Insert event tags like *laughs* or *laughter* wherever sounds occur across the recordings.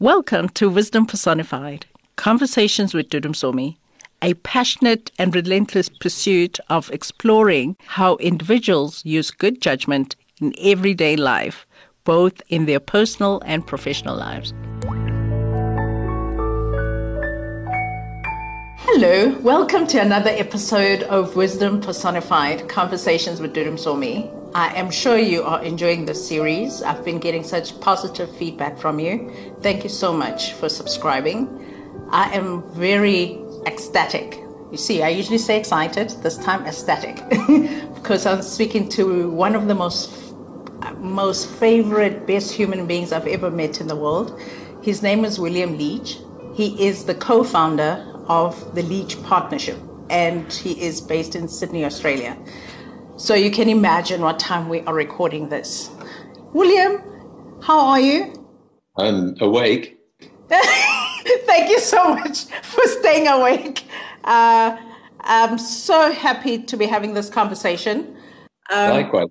Welcome to Wisdom Personified Conversations with Dudu Msomi, a passionate and relentless pursuit of exploring how individuals use good judgment in everyday life, both in their personal and professional lives. Hello, welcome to another episode of Wisdom Personified Conversations with Dudu Msomi. I am sure you are enjoying this series. I've been getting such positive feedback from you. Thank you so much for subscribing. I am very ecstatic. You see, I usually say excited, this time ecstatic, *laughs* because I'm speaking to one of the most most favorite, best human beings I've ever met in the world. His name is William Leach. He is the co-founder of the Leach Partnership, and he is based in Sydney, Australia. So you can imagine what time we are recording this. William, how are you? I'm awake. *laughs* Thank you so much for staying awake. Uh, I'm so happy to be having this conversation. Um, Likewise.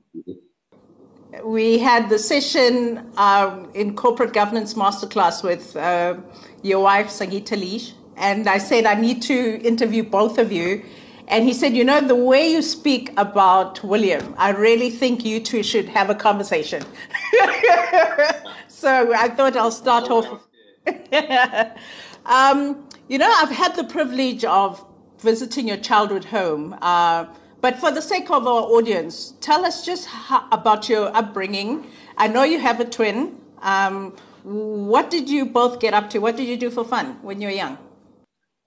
We had the session um, in corporate governance masterclass with uh, your wife, Sangeeta Leach, and I said, I need to interview both of you. And he said, You know, the way you speak about William, I really think you two should have a conversation. *laughs* so I thought I'll start off. *laughs* um, you know, I've had the privilege of visiting your childhood home. Uh, but for the sake of our audience, tell us just how, about your upbringing. I know you have a twin. Um, what did you both get up to? What did you do for fun when you were young?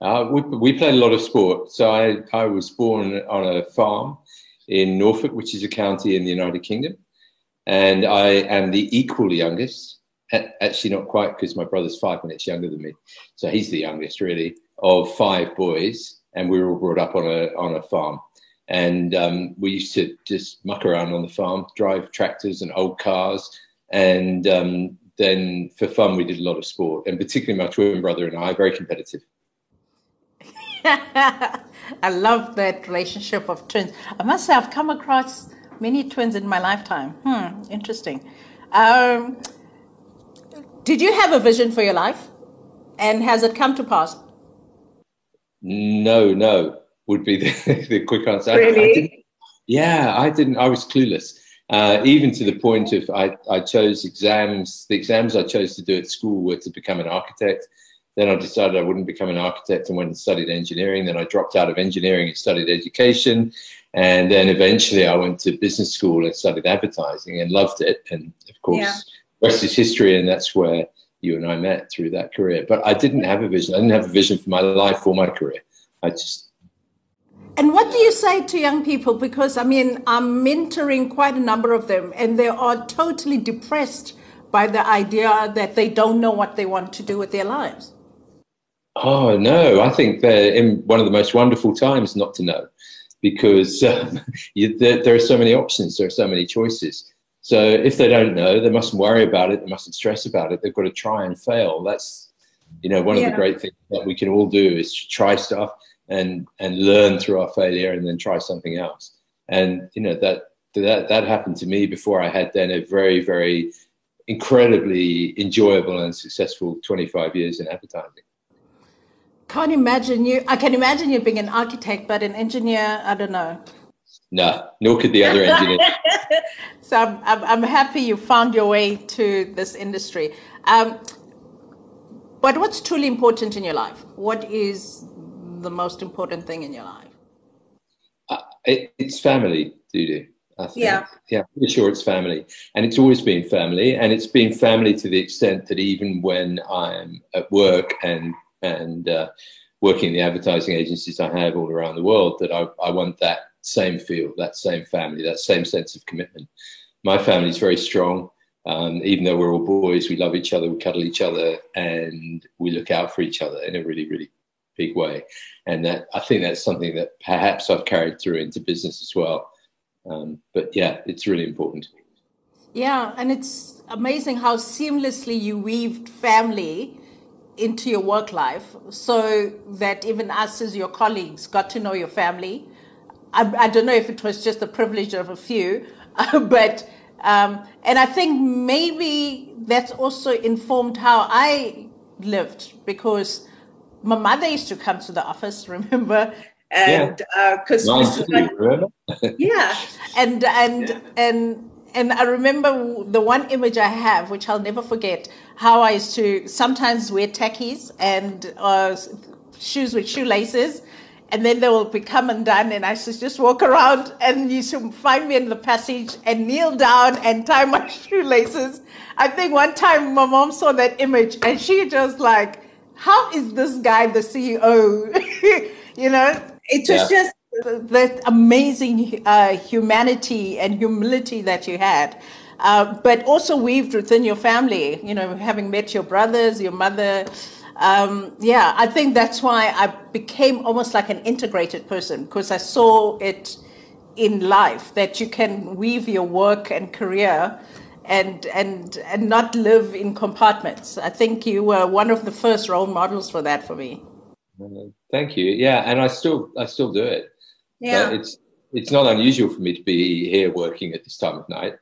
Uh, we, we, played a lot of sport. So I, I was born on a farm in Norfolk, which is a county in the United Kingdom. And I am the equal youngest, actually not quite because my brother's five minutes younger than me. So he's the youngest really of five boys. And we were all brought up on a, on a farm. And um, we used to just muck around on the farm, drive tractors and old cars. And um, then for fun, we did a lot of sport. And particularly my twin brother and I, very competitive. *laughs* I love that relationship of twins. I must say, I've come across many twins in my lifetime. Hmm, interesting. Um, did you have a vision for your life? And has it come to pass? No, no, would be *laughs* the, the quick answer. Really? I, I yeah, I didn't. I was clueless. Uh, even to the point of I, I chose exams. The exams I chose to do at school were to become an architect. Then I decided I wouldn't become an architect and went and studied engineering. Then I dropped out of engineering and studied education. And then eventually I went to business school and studied advertising and loved it. And of course, yeah. rest is history. And that's where you and I met through that career. But I didn't have a vision. I didn't have a vision for my life or my career. I just. And what do you say to young people? Because I mean, I'm mentoring quite a number of them, and they are totally depressed by the idea that they don't know what they want to do with their lives. Oh no, I think they're in one of the most wonderful times not to know, because *laughs* um, you, there, there, are so many options, there are so many choices. So if they don't know, they mustn't worry about it, they mustn't stress about it. They've got to try and fail. That's you know one yeah. of the great things that we can all do is try stuff and and learn through our failure, and then try something else. And you know that that that happened to me before I had then a very very incredibly enjoyable and successful 25 years in advertising can't imagine you. I can imagine you being an architect, but an engineer, I don't know. No, nor could the other engineer. *laughs* so I'm, I'm, I'm, happy you found your way to this industry. Um, but what's truly important in your life? What is the most important thing in your life? Uh, it, it's family, Dudu. I think. Yeah. Yeah, I'm pretty sure it's family. And it's always been family. And it's been family to the extent that even when I'm at work and and uh, working in the advertising agencies I have all around the world, that I, I want that same feel, that same family, that same sense of commitment. My family is very strong. Um, even though we're all boys, we love each other, we cuddle each other, and we look out for each other in a really, really big way. And that I think that's something that perhaps I've carried through into business as well. Um, but yeah, it's really important. Yeah, and it's amazing how seamlessly you weaved family into your work life so that even us as your colleagues got to know your family. I, I don't know if it was just the privilege of a few, *laughs* but um, and I think maybe that's also informed how I lived because my mother used to come to the office, *laughs* remember? And because yeah. uh, yeah, and and yeah. and and I remember the one image I have, which I'll never forget, how I used to sometimes wear tackies and uh, shoes with shoelaces, and then they will become undone, and I used to just walk around, and you should find me in the passage and kneel down and tie my *laughs* shoelaces. I think one time my mom saw that image, and she just like, "How is this guy the CEO?" *laughs* you know, it was yeah. just that amazing uh, humanity and humility that you had. Uh, but also weaved within your family, you know, having met your brothers, your mother. Um, yeah, I think that's why I became almost like an integrated person because I saw it in life that you can weave your work and career and and and not live in compartments. I think you were one of the first role models for that for me. Thank you. Yeah, and I still I still do it. Yeah, but it's it's not unusual for me to be here working at this time of night,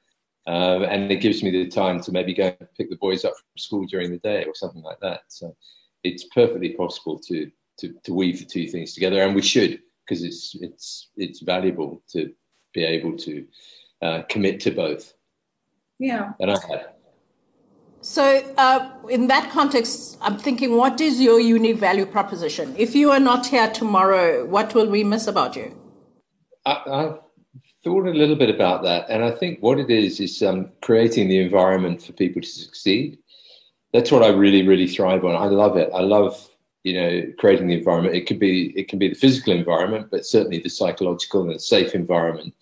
um, and it gives me the time to maybe go and pick the boys up from school during the day or something like that. So it's perfectly possible to to, to weave the two things together, and we should because it's it's it's valuable to be able to uh, commit to both. Yeah, and I have. So, uh, in that context, I'm thinking, what is your unique value proposition? If you are not here tomorrow, what will we miss about you? I, have thought a little bit about that, and I think what it is is um, creating the environment for people to succeed. That's what I really, really thrive on. I love it. I love you know creating the environment. It could be it can be the physical environment, but certainly the psychological and safe environment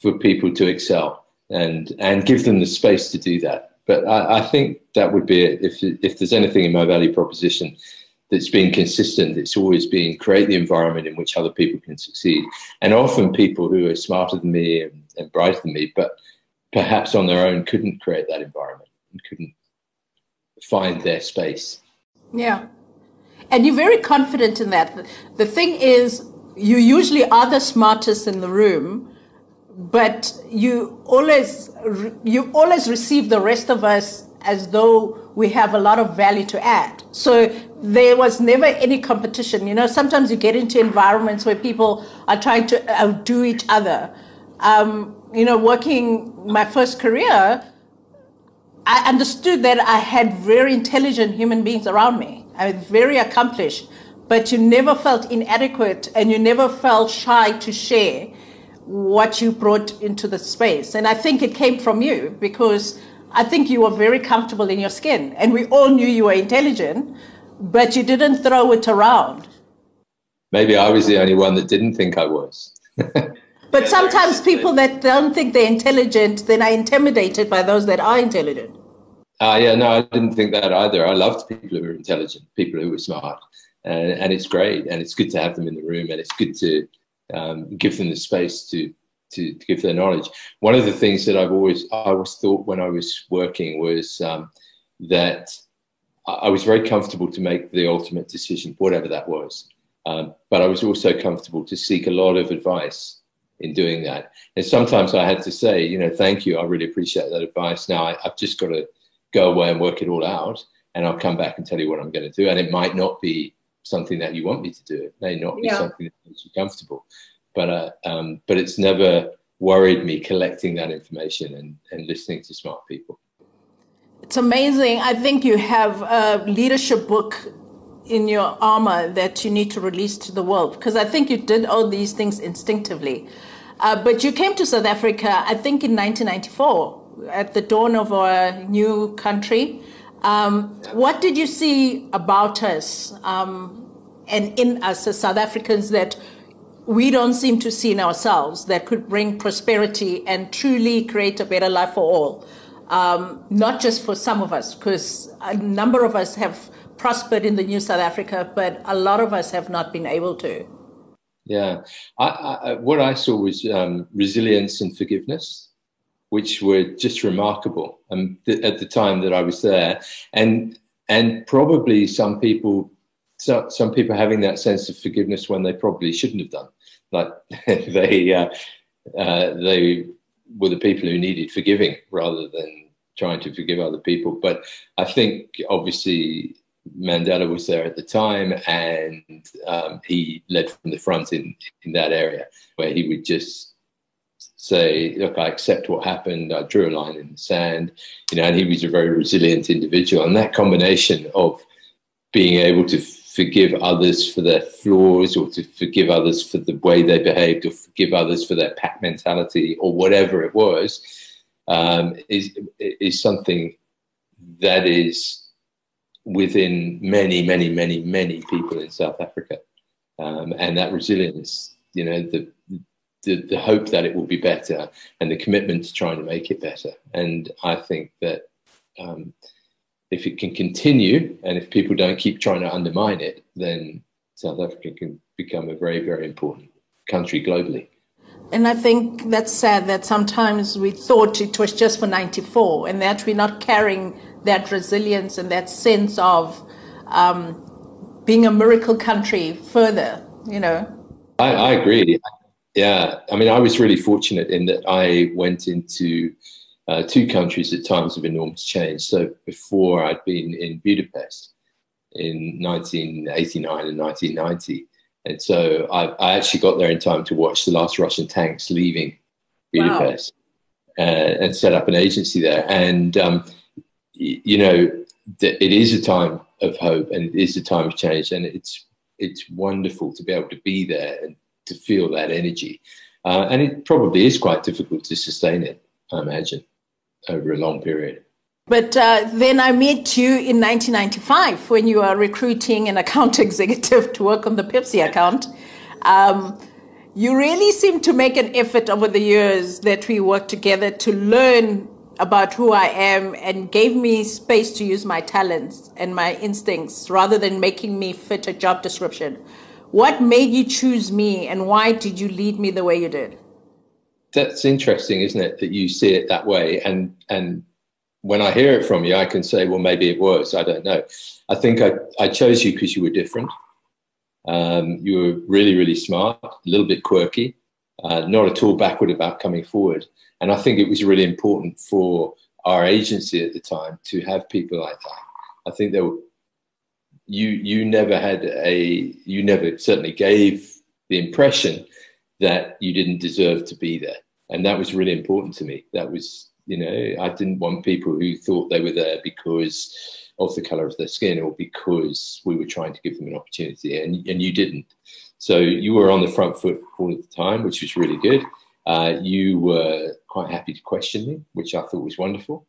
for people to excel and and give them the space to do that but I, I, think that would be it. If, if there's anything in my value proposition that's been consistent, it's always been create the environment in which other people can succeed. And often people who are smarter than me and, and brighter than me, but perhaps on their own couldn't create that environment and couldn't find their space. Yeah. And you're very confident in that. The thing is, you usually are the smartest in the room but you always you always receive the rest of us as though we have a lot of value to add. So there was never any competition. You know sometimes you get into environments where people are trying to outdo each other. Um, you know working my first career i understood that i had very intelligent human beings around me. I was very accomplished but you never felt inadequate and you never felt shy to share what you brought into the space. And I think it came from you because I think you were very comfortable in your skin. And we all knew you were intelligent, but you didn't throw it around. Maybe I was the only one that didn't think I was. *laughs* but sometimes people that don't think they're intelligent then are intimidated by those that are intelligent. Uh, yeah, no, I didn't think that either. I loved people who were intelligent, people who were smart. And, and it's great. And it's good to have them in the room. And it's good to um, give them the space to, to, to give their knowledge. One of the things that I've always I always thought when I was working was um, that I was very comfortable to make the ultimate decision, whatever that was. Um, but I was also comfortable to seek a lot of advice in doing that. And sometimes I had to say, you know, thank you, I really appreciate that advice. Now I, have just got to go away and work it all out, and I'll come back and tell you what I'm going to do. And it might not be something that you want me to do. It may not be yeah. something that makes you comfortable, but uh, um, but it's never worried me collecting that information and, and listening to smart people. It's amazing. I think you have a leadership book in your armor that you need to release to the world because I think you did all these things instinctively. Uh, but you came to South Africa, I think, in 1994 at the dawn of our new country. Um, what did you see about us um, and in us as South Africans that we don't seem to see in ourselves that could bring prosperity and truly create a better life for all? Um, not just for some of us, because a number of us have prospered in the new South Africa, but a lot of us have not been able to. Yeah, I, I, what I saw was um, resilience and forgiveness which were just remarkable um, th- at the time that I was there, and and probably some people, so, some people having that sense of forgiveness when they probably shouldn't have done, like *laughs* they uh, uh, they were the people who needed forgiving rather than trying to forgive other people. But I think obviously Mandela was there at the time, and um, he led from the front in in that area where he would just say, "Look, I accept what happened. I drew a line in the sand," you know. And he was a very resilient individual, and that combination of being able to forgive others for their flaws or to forgive others for the way they behaved or forgive others for their pack mentality or whatever it was um, is is something that is within many many many many people in South Africa. Um, and that resilience you know the, the the hope that it will be better and the commitment to trying to make it better. And I think that um, if it can continue and if people don't keep trying to undermine it, then South Africa can become a very, very important country globally. And I think that's sad that sometimes we thought it was just for 94 and that we're not carrying that resilience and that sense of um, being a miracle country further, you know. I, I agree. Yeah. I mean, I was really fortunate in that I went into uh, two countries at times of enormous change. So before I'd been in Budapest in 1989 and 1990. And so I, I, actually got there in time to watch the last Russian tanks leaving Budapest wow. uh, and set up an agency there. And, um, you know, it is a time of hope and it is a time of change. And it's, it's wonderful to be able to be there and to feel that energy. Uh, and it probably is quite difficult to sustain it, I imagine over a long period. But uh, then I met you in 1995 when you were recruiting an account *laughs* executive to work on the Pepsi account. Um, you really seemed to make an effort over the years that we worked together to learn about who I am and gave me space to use my talents and my instincts rather than making me fit a job description. What made you choose me and why did you lead me the way you did? That's interesting, isn't it? That you see it that way, and and when I hear it from you, I can say, well, maybe it was. I don't know. I think I, I chose you because you were different. Um, you were really, really smart, a little bit quirky, uh, not at all backward about coming forward. And I think it was really important for our agency at the time to have people like that. I think there were, you you never had a you never certainly gave the impression that you didn't deserve to be there. And that was really important to me. That was, you know, I didn't want people who thought they were there because of the color of their skin or because we were trying to give them an opportunity. And, and you didn't. So you were on the front foot all of the time, which was really good. Uh, you were quite happy to question me, which I thought was wonderful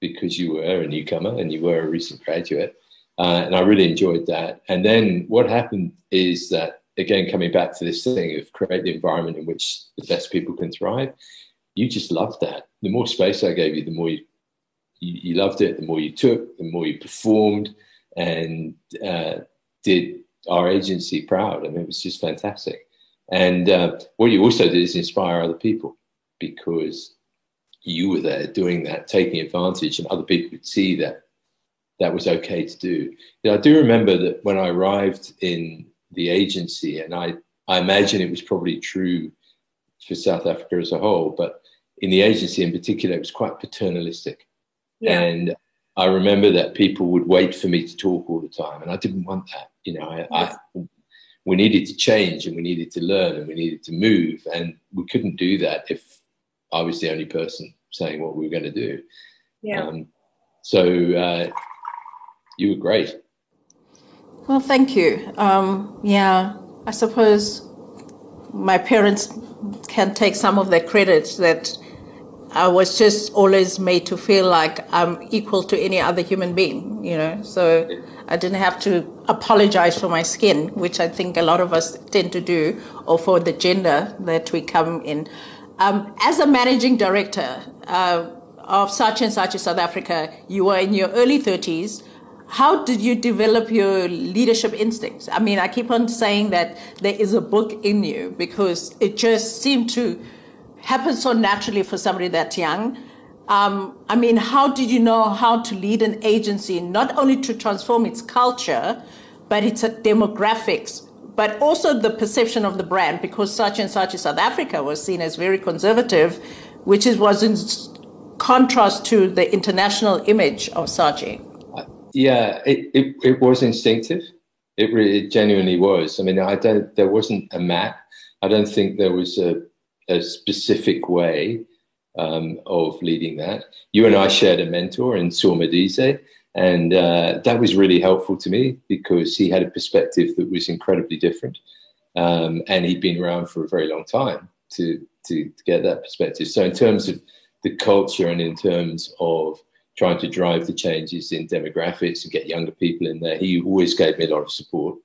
because you were a newcomer and you were a recent graduate. Uh, and I really enjoyed that. And then what happened is that again, coming back to this thing of create the environment in which the best people can thrive, you just loved that. The more space I gave you, the more you, you, you loved it, the more you took, the more you performed and uh, did our agency proud. I mean, it was just fantastic. And uh, what you also did is inspire other people because you were there doing that, taking advantage, and other people could see that that was okay to do. You know, I do remember that when I arrived in the agency. And I, I imagine it was probably true for South Africa as a whole, but in the agency in particular, it was quite paternalistic. Yeah. And I remember that people would wait for me to talk all the time, and I didn't want that. You know, I, I, we needed to change and we needed to learn and we needed to move, and we couldn't do that if I was the only person saying what we were going to do. Yeah. Um, so uh, you were great. Well, thank you. Um, yeah, I suppose my parents can take some of the credit that I was just always made to feel like I'm equal to any other human being, you know. So I didn't have to apologize for my skin, which I think a lot of us tend to do, or for the gender that we come in. Um, as a managing director uh, of Saatchi and Saatchi South Africa, you were in your early 30s how did you develop your leadership instincts? I mean, I keep on saying that there is a book in you because it just seemed to happen so naturally for somebody that young. Um, I mean, how did you know how to lead an agency, not only to transform its culture, but its demographics, but also the perception of the brand? Because Saatchi and Saatchi in South Africa was seen as very conservative, which is, was in contrast to the international image of Saatchi Yeah, it, it, it was instinctive. It really it genuinely was. I mean, I don't. There wasn't a map. I don't think there was a, a specific way um, of leading that. You and I shared a mentor in Medize, and uh, that was really helpful to me because he had a perspective that was incredibly different, um, and he'd been around for a very long time to, to to get that perspective. So, in terms of the culture and in terms of trying to drive the changes in demographics and get younger people in there. He always gave me a lot of support.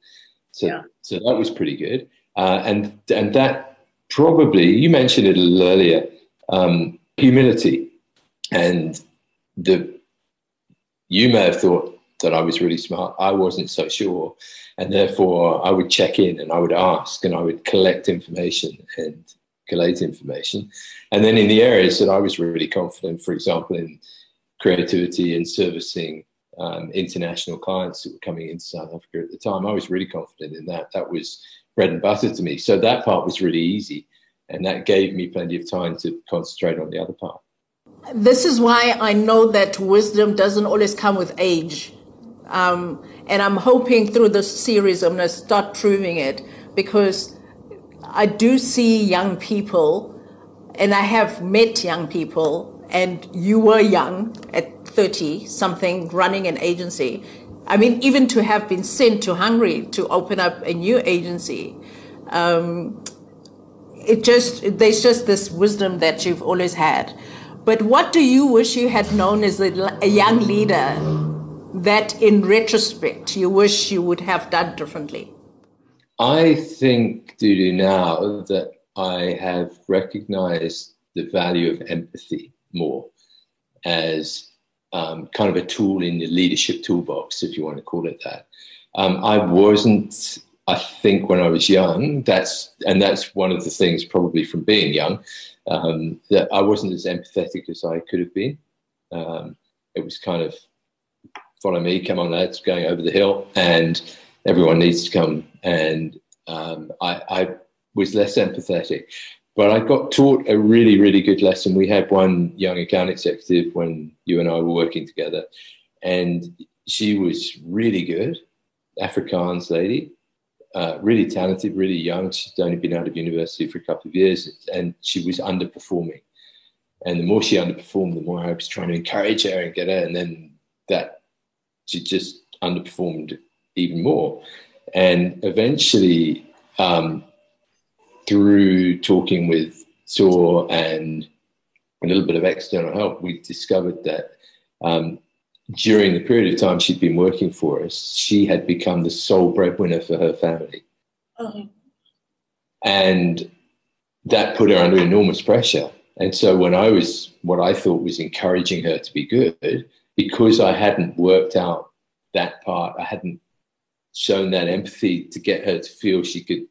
So, yeah. so that was pretty good. Uh, and, and that probably, you mentioned it a little earlier, um, humility. And the, you may have thought that I was really smart. I wasn't so sure. And therefore, I would check in and I would ask and I would collect information and collate information. And then in the areas that I was really confident, for example, in creativity and servicing um, international clients that were coming into South Africa at the time. I was really confident in that. That was bread and butter to me. So that part was really easy. And that gave me plenty of time to concentrate on the other part. This is why I know that wisdom doesn't always come with age. Um, and I'm hoping through this series, I'm going to start proving it because I do see young people and I have met young people and you were young at 30 something running an agency. I mean even to have been sent to hungary to open up a new agency um, it just there's just this wisdom that you've always had. But what do you wish you had known as a, a young leader that in retrospect you wish you would have done differently? I think Dudu now that i have recognized the value of empathy more as um, kind of a tool in the leadership toolbox, if you want to call it that. Um, I wasn't, I think, when I was young, that's, and that's one of the things probably from being young, um, that I wasn't as empathetic as I could have been. Um, it was kind of, follow me, come on, lads, going over the hill, and everyone needs to come. And um, I, I was less empathetic. But I got taught a really, really good lesson. We had one young account executive when you and I were working together, and she was really good, Afrikaans lady, uh, really talented, really young. She'd only been out of university for a couple of years, and she was underperforming. And the more she underperformed, the more I was trying to encourage her and get her, and then that she just underperformed even more. And eventually, um, through talking with Saur and a little bit of external help, we discovered that um, during the period of time she'd been working for us, she had become the sole breadwinner for her family. Oh. And that put her under enormous pressure. And so when I was, what I thought was encouraging her to be good, because I hadn't worked out that part, I hadn't shown that empathy to get her to feel she could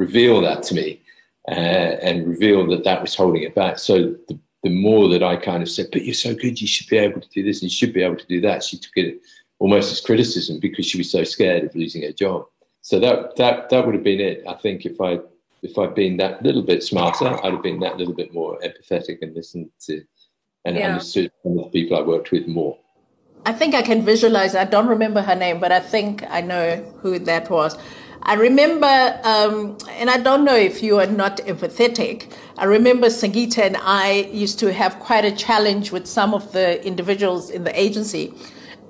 reveal that to me uh, and reveal that that was holding it back. So the, the more that I kind of said, but you're so good, you should be able to do this, and you should be able to do that, she took it almost as criticism because she was so scared of losing her job. So that that that would have been it. I think if I if I'd been that little bit smarter, I'd have been that little bit more empathetic and listened to and yeah. understood some of the people I worked with more. I think I can visualize. I don't remember her name, but I think I know who that was. I remember, um, and I don't know if you are not empathetic. I remember Sangeeta and I used to have quite a challenge with some of the individuals in the agency.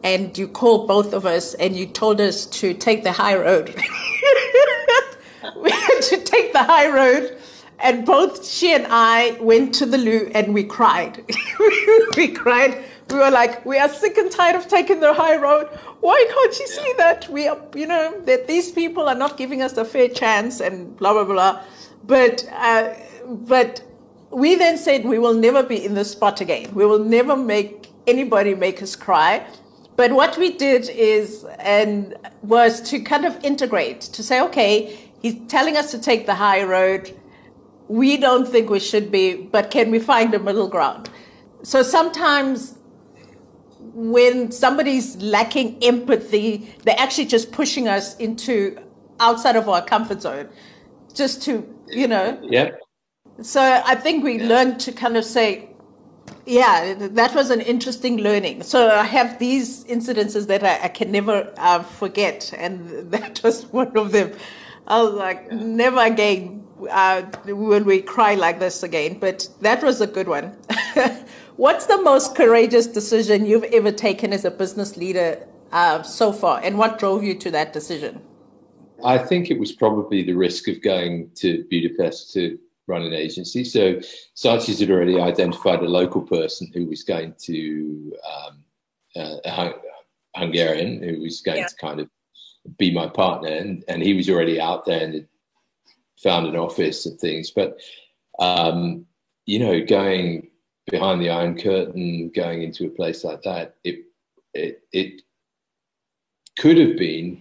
And you called both of us and you told us to take the high road. *laughs* we had to take the high road. And both she and I went to the loo and we cried. *laughs* we cried we were like, we are sick and tired of taking the high road. Why can't you see that we are, you know, that these people are not giving us a fair chance and blah blah blah. But uh, but we then said we will never be in this spot again. We will never make anybody make us cry. But what we did is and was to kind of integrate to say, okay, he's telling us to take the high road. We don't think we should be, but can we find a middle ground? So sometimes when somebody's lacking empathy, they're actually just pushing us into outside of our comfort zone, just to, you know. Yeah. So I think we yeah. learned to kind of say, yeah, that was an interesting learning. So I have these incidences that I, I can never uh, forget, and *laughs* that was one of them. I was like, yeah. never again uh, will we cry like this again. But that was a good one. *laughs* What's the most courageous decision you've ever taken as a business leader uh, so far, and what drove you to that decision? I think it was probably the risk of going to Budapest to run an agency. So Saatchi's had already identified a local person who was going to um, uh, a Hungarian who was going yeah. to kind of be my partner, and, and he was already out there and found an office and things. But um, you know, going behind the Iron Curtain, going into a place like that, it it it could have been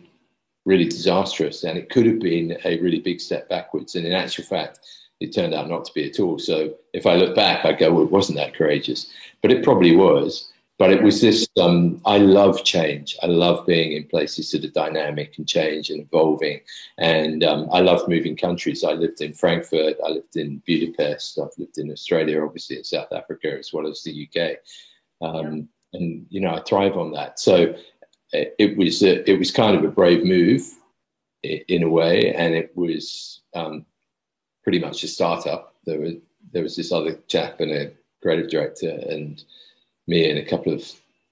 really disastrous and it could have been a really big step backwards. And in actual fact, it turned out not to be at all. So if I look back, I go, well, it wasn't that courageous, but it probably was. But it was this um, I love change. I love being in places that are dynamic and change and evolving. And um, I love moving countries. I lived in Frankfurt, I lived in Budapest, I've lived in Australia, obviously, in South Africa, as well as the UK. Um, and, you know, I thrive on that. So it was a, it was kind of a brave move in a way, and it was um, pretty much a startup. There was there was this other chap and a creative director, and me and a couple of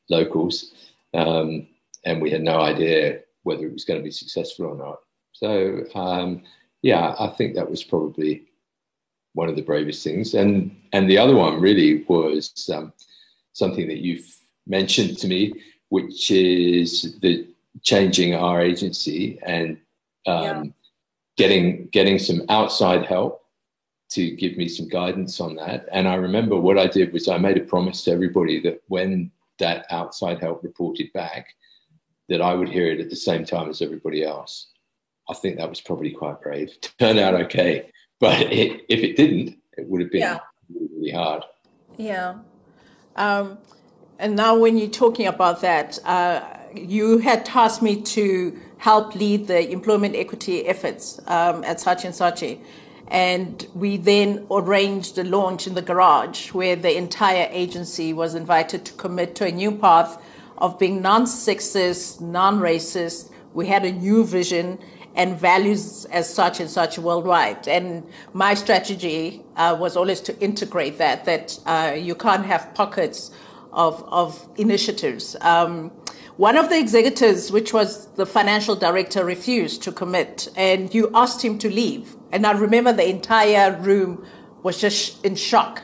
locals, um, and we had no idea whether it was going to be successful or not. So um, yeah, I think that was probably one of the bravest things, and and the other one really was um, something that you've mentioned to me which is the changing our agency and um, yeah. getting getting some outside help to give me some guidance on that. And I remember what I did was I made a promise to everybody that when that outside help reported back, that I would hear it at the same time as everybody else. I think that was probably quite brave. *laughs* Turned out okay, but it, if it didn't, it would have been yeah. really hard. Yeah. Um, and now, when you're talking about that, uh, you had tasked me to help lead the employment equity efforts um, at Saatchi and Saatchi. And we then arranged a launch in the garage where the entire agency was invited to commit to a new path of being non sexist, non racist. We had a new vision and values as Saatchi and Saatchi worldwide. And my strategy uh, was always to integrate that, that uh, you can't have pockets of, of initiatives. Um, one of the executives, which was the financial director, refused to commit, and you asked him to leave. And I remember the entire room was just in shock.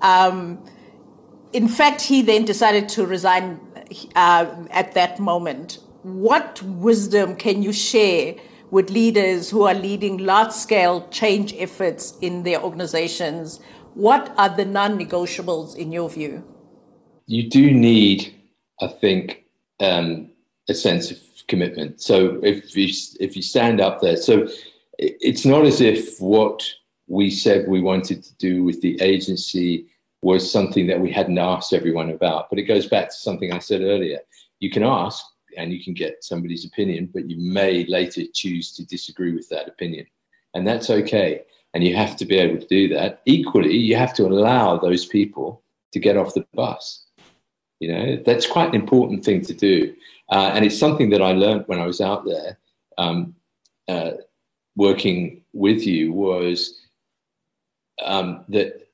Um, in fact, he then decided to resign uh, at that moment. What wisdom can you share with leaders who are leading large scale change efforts in their organizations? What are the non negotiables in your view? you do need, I think, um, a sense of commitment. So if you if you stand up there, so it's not as if what we said we wanted to do with the agency was something that we hadn't asked everyone about. But it goes back to something I said earlier. You can ask and you can get somebody's opinion, but you may later choose to disagree with that opinion. And that's okay. And you have to be able to do that. Equally, you have to allow those people to get off the bus. You know, that's quite an important thing to do. Uh, and it's something that I learned when I was out there um, uh, working with you was um, that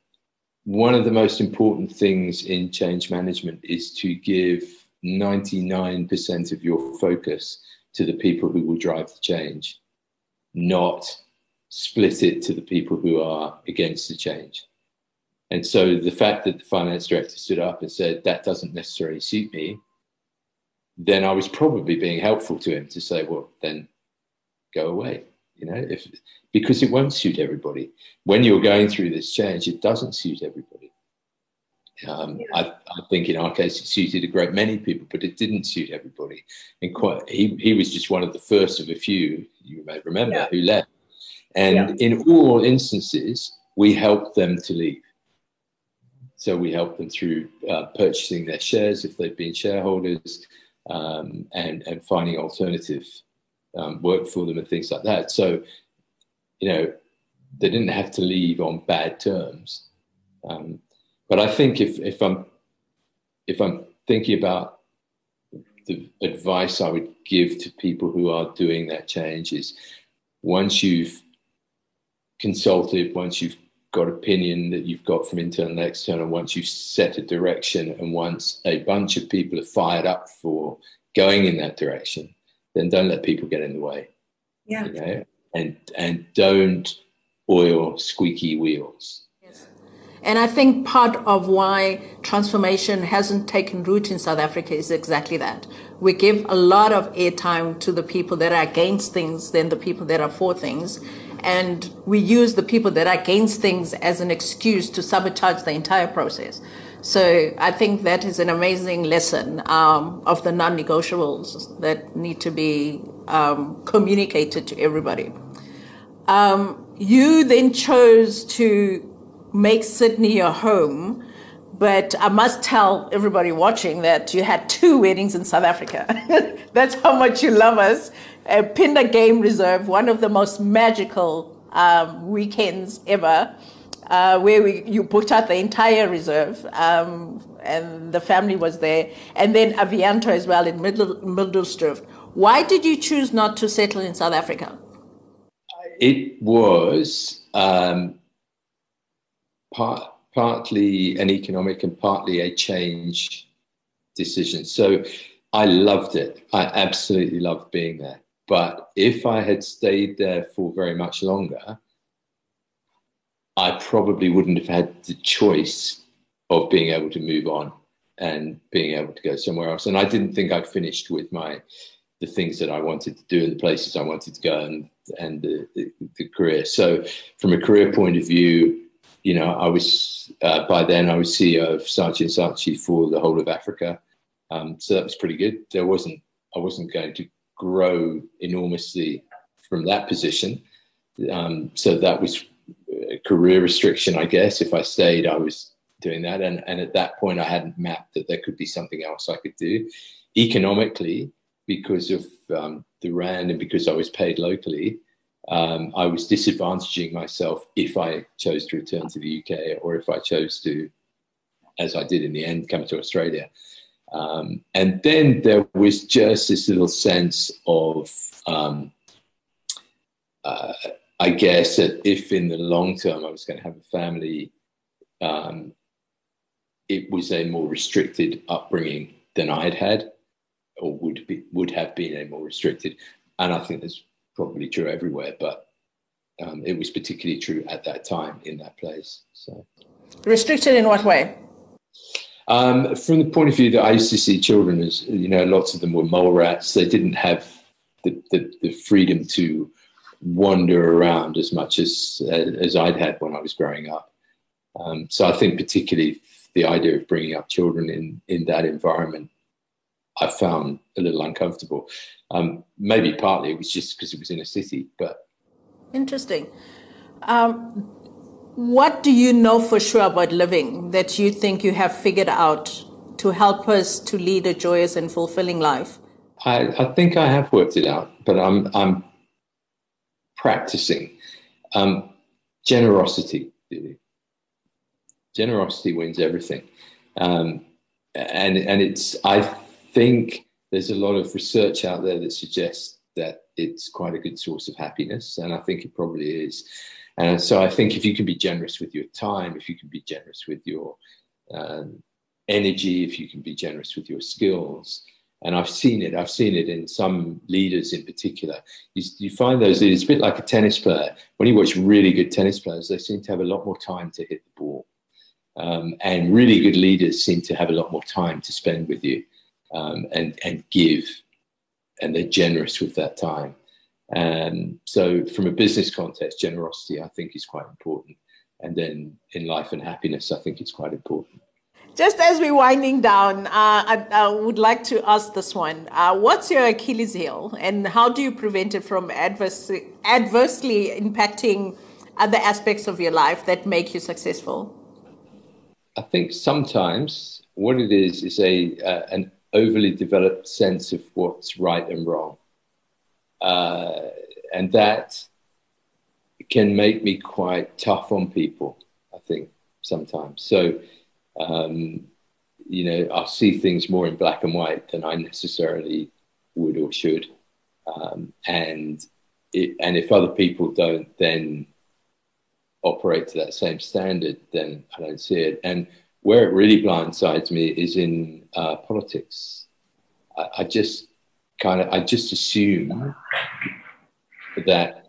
one of the most important things in change management is to give 99% of your focus to the people who will drive the change, not split it to the people who are against the change. And so the fact that the finance director stood up and said, that doesn't necessarily suit me, then I was probably being helpful to him to say, well, then go away, you know, if, because it won't suit everybody. When you're going through this change, it doesn't suit everybody. Um, yeah. I, I, think in our case, it suited a great many people, but it didn't suit everybody. And quite, he, he was just one of the first of a few, you may remember, yeah. who left. And yeah. in all instances, we helped them to leave. So we help them through uh, purchasing their shares if they've been shareholders um, and, and finding alternative um, work for them and things like that. So, you know, they didn't have to leave on bad terms. Um, but I think if if I'm if I'm thinking about the advice I would give to people who are doing that change is once you've consulted, once you've got opinion that you've got from internal and external, once you've set a direction, and once a bunch of people are fired up for going in that direction, then don't let people get in the way. Yeah. You know? And and don't oil squeaky wheels. Yes. And I think part of why transformation hasn't taken root in South Africa is exactly that. We give a lot of airtime to the people that are against things than the people that are for things and we use the people that are against things as an excuse to sabotage the entire process. So I think that is an amazing lesson um, of the non-negotiables that need to be um, communicated to everybody. Um, you then chose to make Sydney your home, but I must tell everybody watching that you had two weddings in South Africa. *laughs* That's how much you love us uh, Phinda Game Reserve, one of the most magical um, weekends ever, uh, where we, you booked out the entire reserve, um, and the family was there, and then Avianto as well in Middle. Why did you choose not to settle in South Africa? It was um, part, partly an economic and partly a change decision. So I loved it. I absolutely loved being there. But if I had stayed there for very much longer, I probably wouldn't have had the choice of being able to move on and being able to go somewhere else. And I didn't think I'd finished with my the things that I wanted to do and the places I wanted to go and and the, the, the career. So from a career point of view, you know, I was uh, by then I was CEO of Saatchi and Saatchi for the whole of Africa. Um, so that was pretty good. There wasn't I wasn't going to grow enormously from that position. Um, so that was a career restriction, I guess. If I stayed, I was doing that. And, and at that point, I hadn't mapped that there could be something else I could do. Economically, because of um, the RAND and because I was paid locally, um, I was disadvantaging myself if I chose to return to the UK or if I chose to, as I did in the end, come to Australia. Um, and then there was just this little sense of, um, uh, I guess, that if in the long term I was going to have a family, um, it was a more restricted upbringing than I'd had, or would be would have been a more restricted. And I think that's probably true everywhere, but um, it was particularly true at that time in that place. So restricted in what way? Um, from the point of view that I used to see children as, you know, lots of them were mole rats. They didn't have the, the, the freedom to wander around as much as, as I'd had when I was growing up. Um, so I think particularly the idea of bringing up children in, in that environment, I found a little uncomfortable. Um, maybe partly it was just because it was in a city, but. Interesting. Um, what do you know for sure about living that you think you have figured out to help us to lead a joyous and fulfilling life? I, I think I have worked it out, but I'm, I'm practicing. Um, generosity. Generosity wins everything. Um, and, and it's, I think there's a lot of research out there that suggests that it's quite a good source of happiness. And I think it probably is. And so I think if you can be generous with your time, if you can be generous with your um, energy, if you can be generous with your skills, and I've seen it, I've seen it in some leaders in particular. You, you find those leaders, a bit like a tennis player. When you watch really good tennis players, they seem to have a lot more time to hit the ball. Um, and really good leaders seem to have a lot more time to spend with you um, and, and give. And they're generous with that time. Um, so, from a business context, generosity I think is quite important. And then in life and happiness, I think it's quite important. Just as we're winding down, uh, I, I, would like to ask this one. Uh, what's your Achilles heel, and how do you prevent it from adversely, adversely impacting other aspects of your life that make you successful? I think sometimes what it is is a uh, an overly developed sense of what's right and wrong. Uh, and that can make me quite tough on people, I think, sometimes. So Um, you know, I see things more in black and white than I necessarily would or should. Um, and it, and if other people don't then operate to that same standard, then I don't see it. And where it really blindsides me is in uh, politics. I, I just kind of I just assume that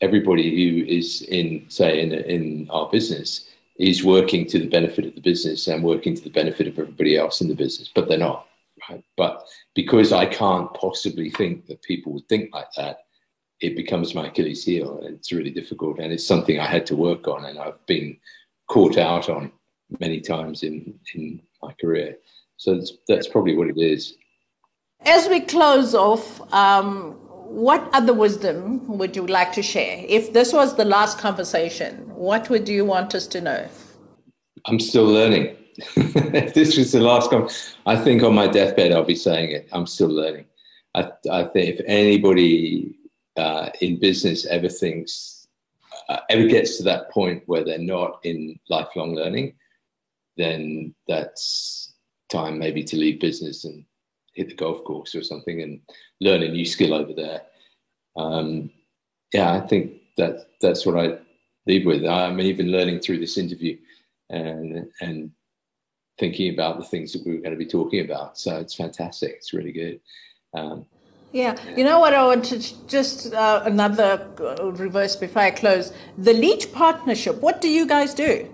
everybody who is in say in in our business is working to the benefit of the business and working to the benefit of everybody else in the business, but they're not. Right? But because I can't possibly think that people would think like that, it becomes my Achilles heel, and it's really difficult. And it's something I had to work on, and I've been caught out on many times in in my career. So that's, that's probably what it is. As we close off, um, what other wisdom would you like to share? If this was the last conversation, what would you want us to know? I'm still learning. if *laughs* this was the last con, I think on my deathbed I'll be saying it. I'm still learning. I, I think if anybody uh, in business ever thinks, uh, ever gets to that point where they're not in lifelong learning, then that's time maybe to leave business and hit the golf course or something and learn a new skill over there. Um, yeah, I think that that's what I leave with. I'm even learning through this interview and and thinking about the things that we were going to be talking about. So it's fantastic. It's really good. Um, yeah. You know what I want to just uh, another uh, reverse before I close. The Leach Partnership, what do you guys do?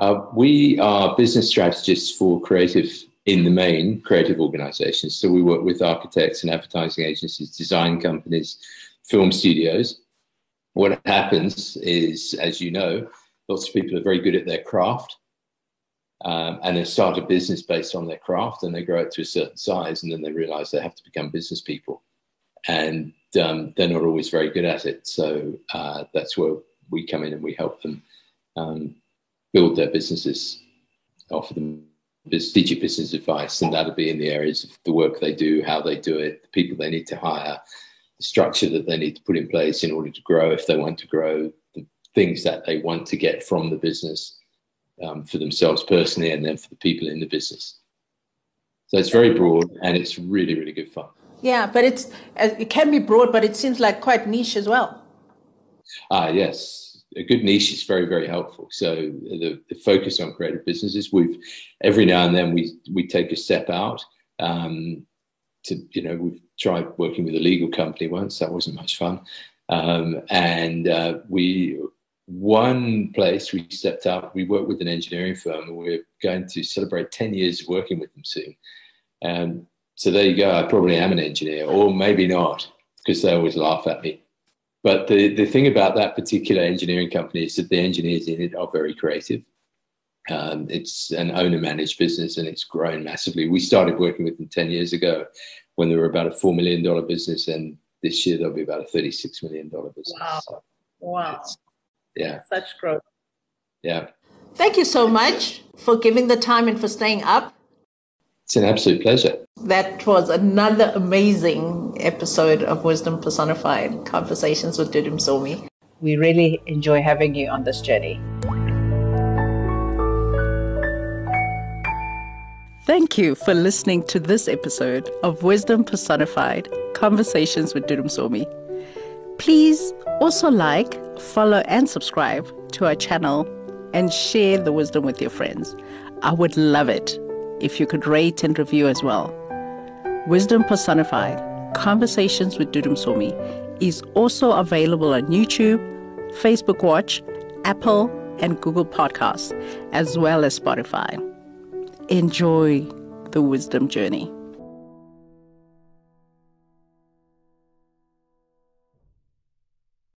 Uh, we are business strategists for creative, in the main, creative organizations. So we work with architects and advertising agencies, design companies, film studios. What happens is, as you know, lots of people are very good at their craft um, and they start a business based on their craft and they grow it to a certain size and then they realize they have to become business people and um, they're not always very good at it so uh, that's where we come in and we help them um, build their businesses offer them strategic business advice and that'll be in the areas of the work they do how they do it the people they need to hire the structure that they need to put in place in order to grow if they want to grow the things that they want to get from the business um, for themselves personally and then for the people in the business. So it's very broad and it's really, really good fun. Yeah, but it's uh, it can be broad, but it seems like quite niche as well. Ah, yes, a good niche is very, very helpful. So the, the focus on creative businesses, we've every now and then we we take a step out. Um, to you know, we've tried working with a legal company once. That wasn't much fun, um, and uh, we one place we stepped up, we work with an engineering firm and we're going to celebrate 10 years of working with them soon. Um, so there you go. I probably am an engineer, or maybe not, because they always laugh at me. But the, the thing about that particular engineering company is that the engineers in it are very creative. Um, it's an owner managed business and it's grown massively. We started working with them 10 years ago when they were about a $4 million business, and this year they'll be about a $36 million business. Wow. So wow yeah such growth yeah thank you so much for giving the time and for staying up it's an absolute pleasure that was another amazing episode of wisdom personified conversations with Dudu Msomi we really enjoy having you on this journey Thank you for listening to this episode of Wisdom Personified Conversations with Dudu Msomi. Please also like, follow, and subscribe to our channel and share the wisdom with your friends. I would love it if you could rate and review as well. Wisdom Personified Conversations with Dudu Msomi is also available on YouTube, Facebook Watch, Apple, and Google Podcasts, as well as Spotify. Enjoy the wisdom journey.